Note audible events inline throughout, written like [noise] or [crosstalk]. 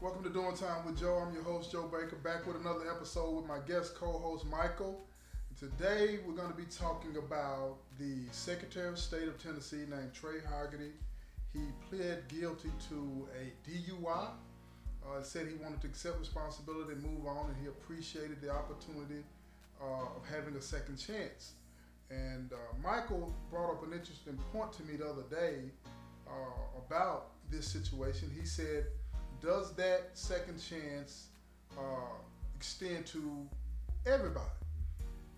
Welcome to Doing Time with Joe. I'm your host, Joe Baker, back with another episode with my guest co-host, Michael. Today, we're going to be talking about the Secretary of State of Tennessee named Tre Hargett. He pled guilty to a DUI. Uh, said he wanted to accept responsibility and move on, and he appreciated the opportunity uh, of having a second chance. And uh, Michael brought up an interesting point to me the other day uh, about this situation. He said, Does that second chance uh, extend to everybody?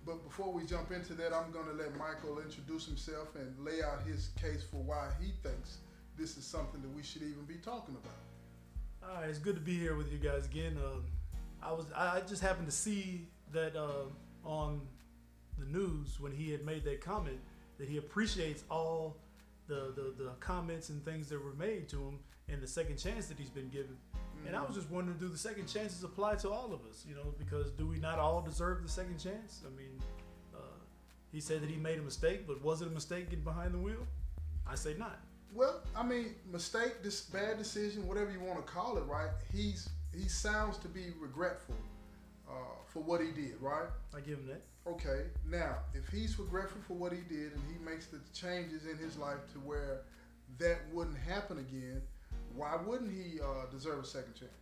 But before we jump into that, I'm going to let Michael introduce himself and lay out his case for why he thinks this is something that we should even be talking about. All right, it's good to be here with you guys again. Uh, I was I just happened to see that uh, on the news when he had made that comment that he appreciates all the, the, the comments and things that were made to him and the second chance that he's been given. Mm-hmm. And I was just wondering, do the second chances apply to all of us? You know, because do we not all deserve the second chance? I mean, uh, he said that he made a mistake, but was it a mistake getting behind the wheel? I say not. Well, I mean, mistake, this bad decision, whatever you want to call it, right? He's he sounds to be regretful uh, for what he did, right? I give him that. Okay, now if he's regretful for what he did and he makes the changes in his life to where that wouldn't happen again, why wouldn't he uh, deserve a second chance?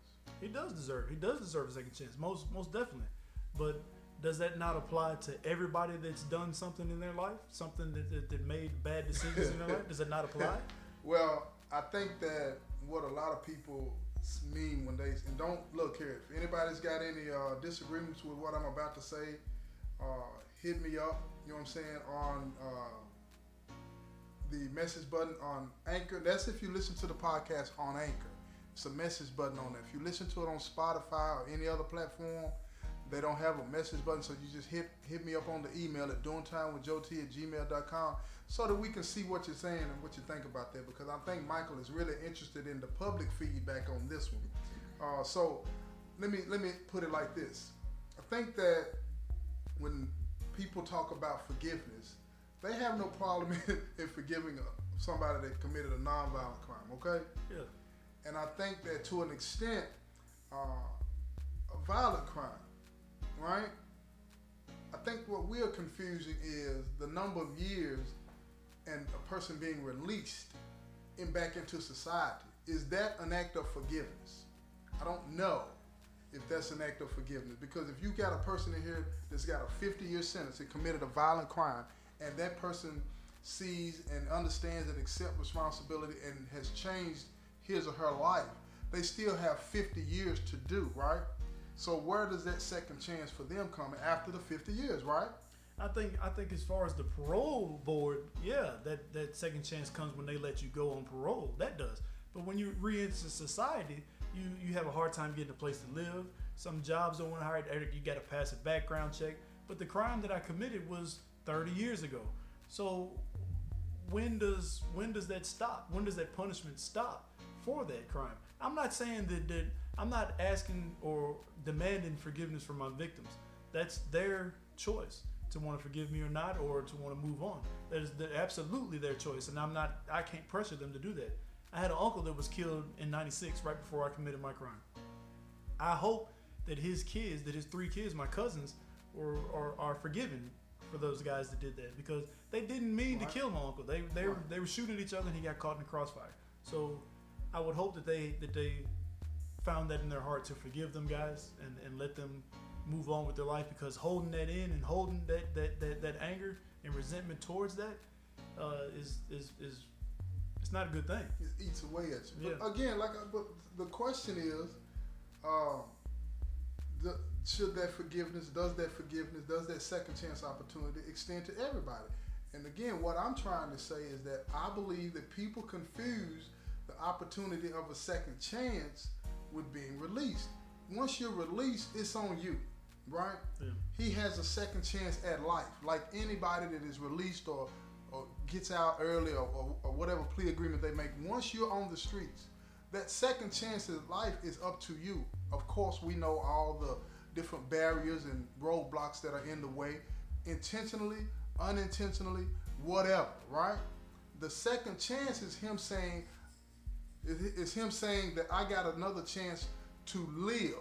He does deserve. He does deserve a second chance. Most most definitely. But does that not apply to everybody that's done something in their life, something that, that, that made bad decisions in their life? Does it not apply? [laughs] well, I think that what a lot of people mean when they and don't look here. If anybody's got any uh, disagreements with what I'm about to say, uh, hit me up. You know what I'm saying on uh, the message button on Anchor. That's if you listen to the podcast on Anchor. It's a message button on there. If you listen to it on Spotify or any other platform, they don't have a message button, so you just hit hit me up on the email at doingtimewithjoet at gmail.com so that we can see what you're saying and what you think about that because I think Michael is really interested in the public feedback on this one. Uh, so let me let me put it like this. I think that when people talk about forgiveness, they have no problem in, [laughs] in forgiving somebody that committed a nonviolent crime, okay? Yeah. And I think that to an extent, uh, a violent crime, right? I think what we're confusing is the number of years and a person being released in back into society. Is that an act of forgiveness? I don't know if that's an act of forgiveness because if you got a person in here that's got a 50 year sentence and committed a violent crime and that person sees and understands and accepts responsibility and has changed his or her life, they still have 50 years to do, right? So where does that second chance for them come after the 50 years, right? I think I think as far as the parole board, yeah, that, that second chance comes when they let you go on parole. That does. But when you re-enter society, you you have a hard time getting a place to live. Some jobs don't want to hire you, you. Got to pass a background check. But the crime that I committed was 30 years ago. So when does when does that stop? When does that punishment stop for that crime? I'm not saying that, that I'm not asking or demanding forgiveness from my victims. That's their choice to want to forgive me or not, or to want to move on. That is absolutely their choice, and I'm not. I can't pressure them to do that. I had an uncle that was killed in '96, right before I committed my crime. I hope that his kids, that his three kids, my cousins, were are, are forgiven for those guys that did that because they didn't mean right. to kill my uncle. They they right. were, they were shooting at each other, and he got caught in the crossfire. So I would hope that they that they found that in their heart to forgive them guys and, and let them move on with their life because holding that in and holding that that, that, that anger and resentment towards that uh, is is is it's not a good thing. It eats away at you. Yeah. But again, like, but the question is, um, the, should that forgiveness, does that forgiveness, does that second chance opportunity extend to everybody? And again, what I'm trying to say is that I believe that people confuse the opportunity of a second chance with being released. Once you're released, it's on you right? Yeah. He has a second chance at life, like anybody that is released or, or gets out early or, or, or whatever plea agreement they make. Once you're on the streets, that second chance at life is up to you. Of course, we know all the different barriers and roadblocks that are in the way, intentionally, unintentionally, whatever, right? The second chance is him saying, is him saying that I got another chance to live.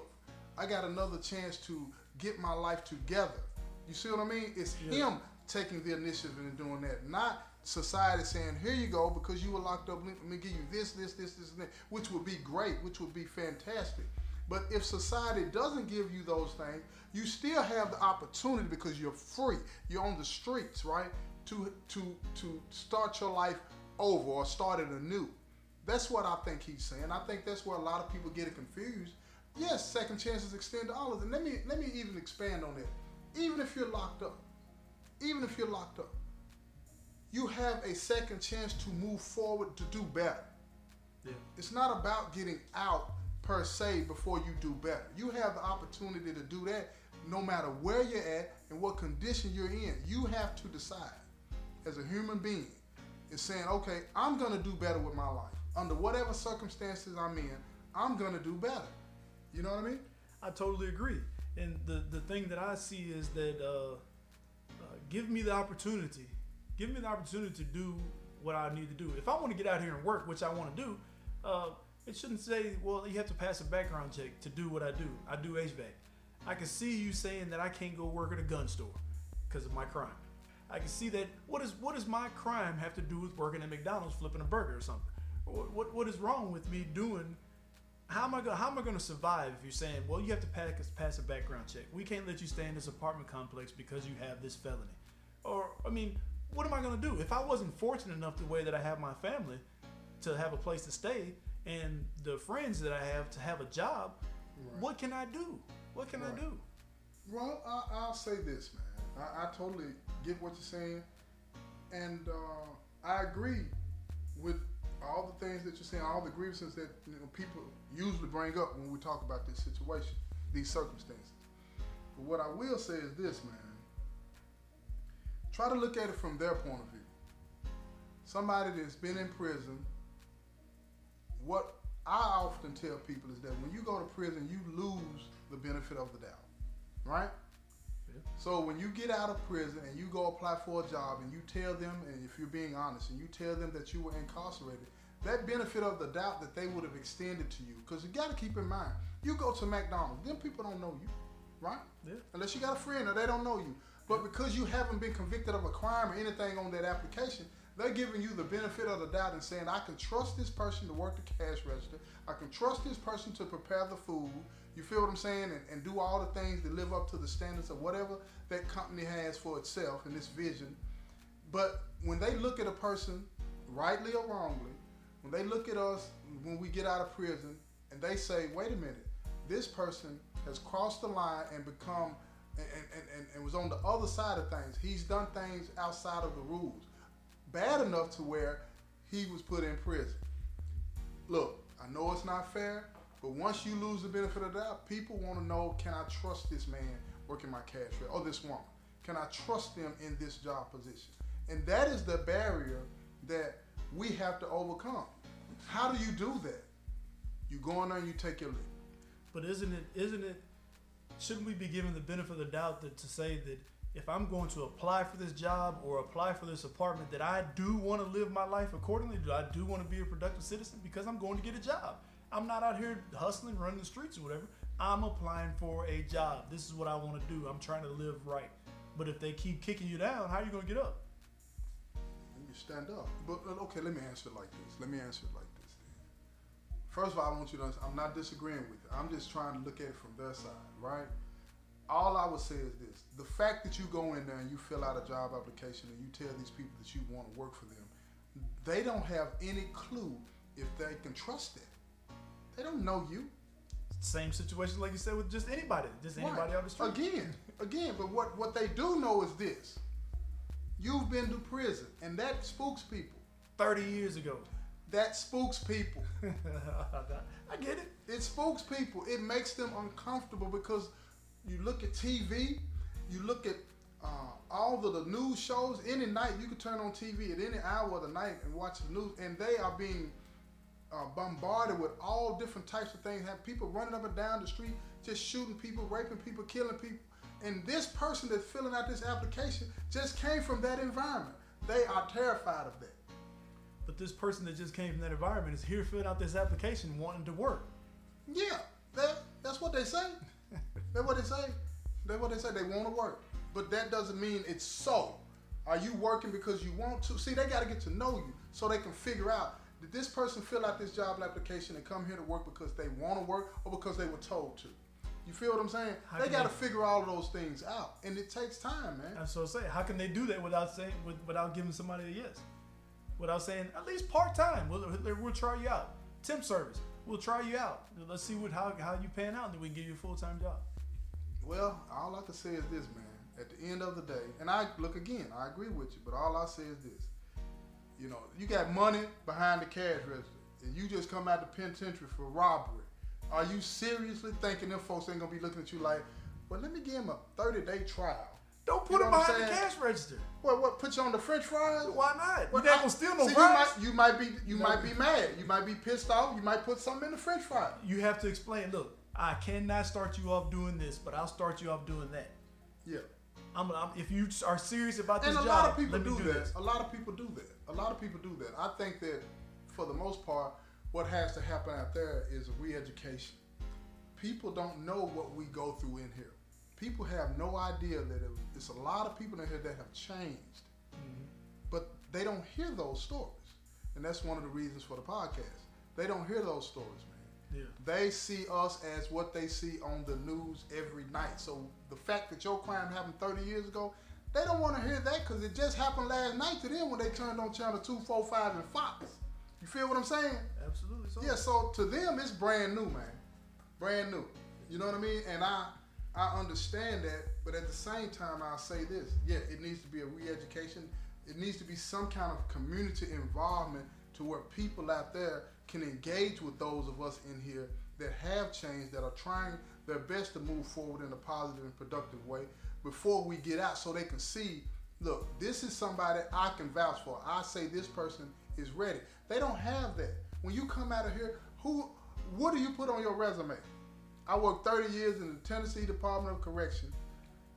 I got another chance to get my life together. You see what I mean? It's Yeah. him taking the initiative and doing that, not society saying, "Here you go, because you were locked up. Let me give you this, this, this, this, and that," which would be great, which would be fantastic. But if society doesn't give you those things, you still have the opportunity because you're free. You're on the streets, right? To to to start your life over or start it anew. That's what I think he's saying. I think that's where a lot of people get it confused. Yes, second chances extend to all of them. Let me let me even expand on that. Even if you're locked up, even if you're locked up, you have a second chance to move forward to do better. Yeah. It's not about getting out per se before you do better. You have the opportunity to do that no matter where you're at and what condition you're in. You have to decide as a human being is saying, okay, I'm gonna do better with my life. Under whatever circumstances I'm in, I'm gonna do better. You know what I mean? I totally agree. And the, the thing that I see is that uh, uh, give me the opportunity. Give me the opportunity to do what I need to do. If I want to get out here and work, which I want to do, uh, it shouldn't say, well, you have to pass a background check to do what I do. I do HVAC. I can see you saying that I can't go work at a gun store because of my crime. I can see that. What is what does my crime have to do with working at McDonald's flipping a burger or something? What what, what is wrong with me doing how am I gonna how am I gonna survive if you're saying, well, you have to pass pass a background check. We can't let you stay in this apartment complex because you have this felony. Or I mean, what am I gonna do if I wasn't fortunate enough the way that I have my family to have a place to stay and the friends that I have to have a job? Right. What can I do? What can Right. I do? Well, I, I'll say this, man. I, I totally get what you're saying, and uh, I agree with all the things that you're saying, all the grievances that you know, people usually bring up when we talk about this situation, these circumstances. But what I will say is this, man. Try to look at it from their point of view. Somebody that's been in prison. What I often tell people is that when you go to prison, you lose the benefit of the doubt, right? Yeah. So when you get out of prison and you go apply for a job and you tell them, and if you're being honest, and you tell them that you were incarcerated, that benefit of the doubt that they would have extended to you, because you got to keep in mind, you go to McDonald's, them people don't know you, right? Yeah. Unless you got a friend or they don't know you. But because you haven't been convicted of a crime or anything on that application, they're giving you the benefit of the doubt and saying, I can trust this person to work the cash register. I can trust this person to prepare the food. You feel what I'm saying? And, and do all the things that live up to the standards of whatever that company has for itself and its vision. But when they look at a person, rightly or wrongly, when they look at us when we get out of prison and they say, wait a minute, this person has crossed the line and become and, and, and, and was on the other side of things. He's done things outside of the rules. Bad enough to where he was put in prison. Look, I know it's not fair, but once you lose the benefit of the doubt, people want to know can I trust this man working my cash or this woman? Can I trust them in this job position? And that is the barrier that we have to overcome. How do you do that? You go in there and you take your leave. But isn't it isn't it shouldn't we be given the benefit of the doubt that to say that if I'm going to apply for this job or apply for this apartment that I do want to live my life accordingly, do I do want to be a productive citizen because I'm going to get a job. I'm not out here hustling, running the streets or whatever. I'm applying for a job. This is what I want to do. I'm trying to live right. But if they keep kicking you down, how are you going to get up? You stand up. But uh, okay, let me answer it like this. Let me answer it like this. Then. First of all, I want you to. understand, I'm not disagreeing with you. I'm just trying to look at it from their side, right? All I would say is this: the fact that you go in there and you fill out a job application and you tell these people that you want to work for them, they don't have any clue if they can trust it. They don't know you. Same situation like you said with just anybody, just anybody Right. on the street. Again, again, but what, what they do know is this. You've been to prison, and that spooks people. 30 years ago. That spooks people. [laughs] I get it. It spooks people. It makes them uncomfortable because you look at TV, you look at uh, all of the news shows. Any night you can turn on TV at any hour of the night and watch the news, and they are being uh, bombarded with all different types of things. Have people running up and down the street, just shooting people, raping people, killing people. And this person that's filling out this application just came from that environment. They are terrified of that. But this person that just came from that environment is here filling out this application wanting to work. Yeah, that That's what they say. That's what they say. That's what they say. They want to work, but that doesn't mean it's so. Are you working because you want to? See, they got to get to know you so they can figure out did this person fill out this job application and come here to work because they want to work or because they were told to. You feel what I'm saying? How they got to figure all of those things out, and it takes time, man. That's what I'm saying. How can they do that without saying without giving somebody a yes? Without saying at least part time. We'll, we'll try you out. Temp service. We'll try you out. Let's see what how, how you pan out, and then we can give you a full time job. Well, all I can say is this, man. At the end of the day, and I look again, I agree with you, but all I say is this. You know, you got money behind the cash register, and you just come out the penitentiary for robbery. Are you seriously thinking them folks ain't gonna be looking at you like, well, let me give him a 30 day trial? Don't You put know it behind the cash register. What? What? Put you on the French fries? Why not? What, you not I- gonna steal no see, fries. You might, you might be, you No. might be mad. You might be pissed off. You might put something in the French fry. You have to explain. Look, I cannot start you off doing this, but I'll start you off doing that. Yeah. I'm, I'm if you are serious about this and a job, lot of people do, do that. this. A lot of people do that. A lot of people do that. I think that for the most part, what has to happen out there is a re-education. People don't know what we go through in here. People have no idea that it, it's a lot of people in here that have changed, Mm-hmm. but they don't hear those stories, and that's one of the reasons for the podcast. They don't hear those stories, man. Yeah. They see us as what they see on the news every night. So the fact that your crime happened 30 years ago, they don't want to hear that because it just happened last night to them when they turned on channel 245 and Fox. You feel what I'm saying? Absolutely. So. Yeah, so to them it's brand new, man. Brand new. You know what I mean? And I I understand that, but at the same time I'll say this. Yeah, it needs to be a re-education. It needs to be some kind of community involvement to where people out there can engage with those of us in here that have changed, that are trying their best to move forward in a positive and productive way before we get out so they can see, look, this is somebody I can vouch for. I say this person is ready. They don't have that. When you come out of here, who what do you put on your resume? I worked 30 years in the Tennessee Department of Correction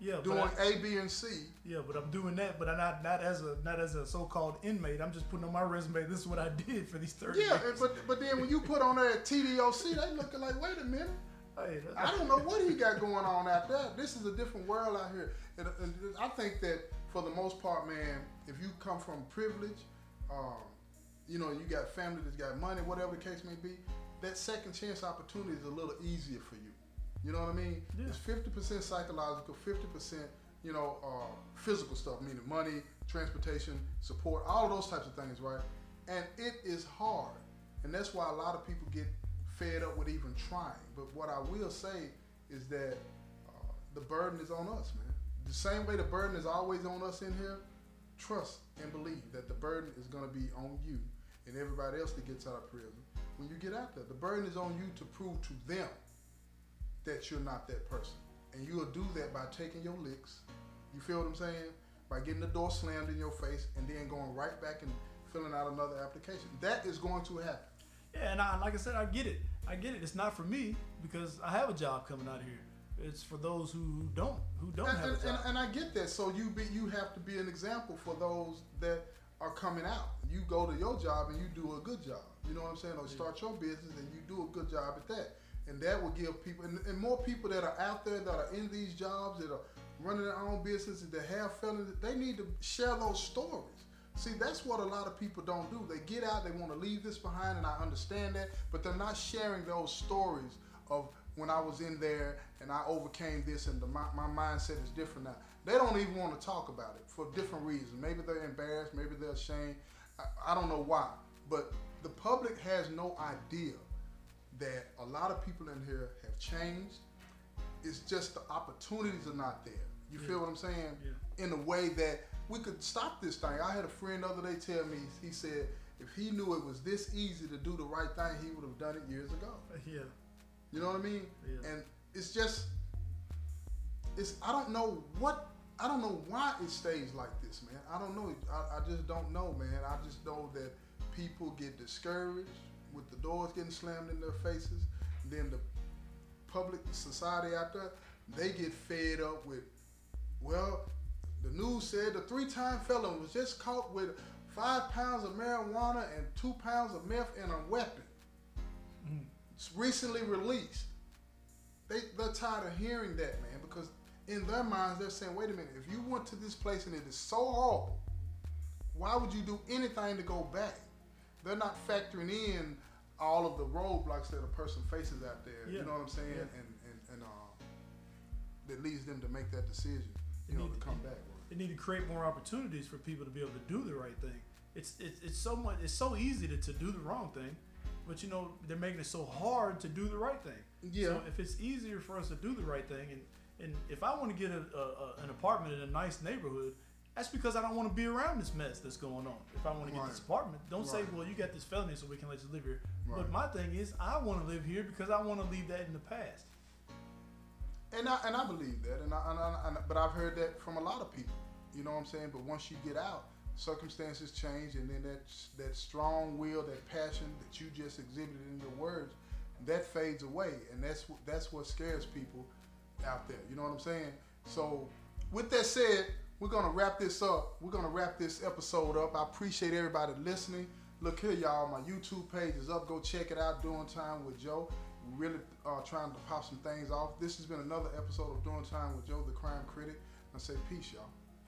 Yeah. doing I- A, B, and C. Yeah, but I'm doing that, but I'm not not as a not as a so-called inmate. I'm just putting on my resume. This is what I [laughs] did for these thirty Yeah, years. but but then when you put on that TDOC, they looking like, wait a minute. Hey, I don't know what he got going on out there. This is a different world out here. And, and I think that for the most part, man, if you come from privilege, um, you know, you got family that's got money, whatever the case may be, that second chance opportunity is a little easier for you. You know what I mean? Yeah. It's fifty percent psychological, fifty percent, you know, uh, physical stuff, meaning money, transportation, support, all of those types of things, right? And it is hard, and that's why a lot of people get fed up with even trying. But what I will say is that uh, the burden is on us, man. The same way the burden is always on us in here, trust and believe that the burden is going to be on you and everybody else that gets out of prison. When you get out there, the burden is on you to prove to them that you're not that person. And you'll do that by taking your licks. You feel what I'm saying? By getting the door slammed in your face and then going right back and filling out another application. That is going to happen. yeah, and I, like I said, I get it. I get it. It's not for me because I have a job coming out here. It's for those who don't who don't and, have and, a job. and, and I get that. So you be you have to be an example for those that are coming out. You go to your job and you do a good job. You know what I'm saying? Or start your business and you do a good job at that. And that will give people and, and more people that are out there that are in these jobs that are running their own businesses that have felonies. They need to share those stories. See, that's what a lot of people don't do. They get out, they want to leave this behind, and I understand that, but they're not sharing those stories of when I was in there and I overcame this and the, my, my mindset is different now. They don't even want to talk about it for different reasons. Maybe they're embarrassed, maybe they're ashamed. I, I don't know why. But the public has no idea that a lot of people in here have changed. It's just the opportunities are not there. You Yeah. feel what I'm saying? Yeah. In a way that we could stop this thing. I had a friend the other day tell me, he said, if he knew it was this easy to do the right thing, he would have done it years ago. [laughs] yeah, You know what I mean? Yeah. And it's just, it's I don't know what I don't know why it stays like this, man. I don't know. I, I just don't know, man. I just know that people get discouraged with the doors getting slammed in their faces. Then the public society out there, they get fed up with, well, the news said the three-time felon was just caught with five pounds of marijuana and two pounds of meth and a weapon. Mm. It's recently released. they they're tired of hearing that, man, because in their minds they're saying, wait a minute, if you went to this place and it is so horrible, why would you do anything to go back? They're not factoring in all of the roadblocks that a person faces out there. Yeah. You know what I'm saying? Yeah. And and and uh, that leads them to make that decision. You They know, to- come back. They need to create more opportunities for people to be able to do the right thing. It's it's, it's so much. It's so easy to, to do the wrong thing, but you know they're making it so hard to do the right thing. Yeah. So if it's easier for us to do the right thing, and and if I want to get a, a, a, an apartment in a nice neighborhood, that's because I don't want to be around this mess that's going on. If I want to get this apartment, don't say, well, you got this felony, so we can let you live here. But my thing is, I want to live here because I want to leave that in the past. And I and I believe that, and I, and I, and but I've heard that from a lot of people. You know what I'm saying? But once you get out, circumstances change, and then that that strong will, that passion that you just exhibited in your words, that fades away, and that's that's what scares people out there. You know what I'm saying? So, with that said, we're gonna wrap this up. We're gonna wrap this episode up. I appreciate everybody listening. Look here, y'all. My YouTube page is up. Go check it out. Doing time with Joe. Really uh, trying to pop some things off. This has been another episode of Doing Time with Joe, the crime critic. I say peace, y'all.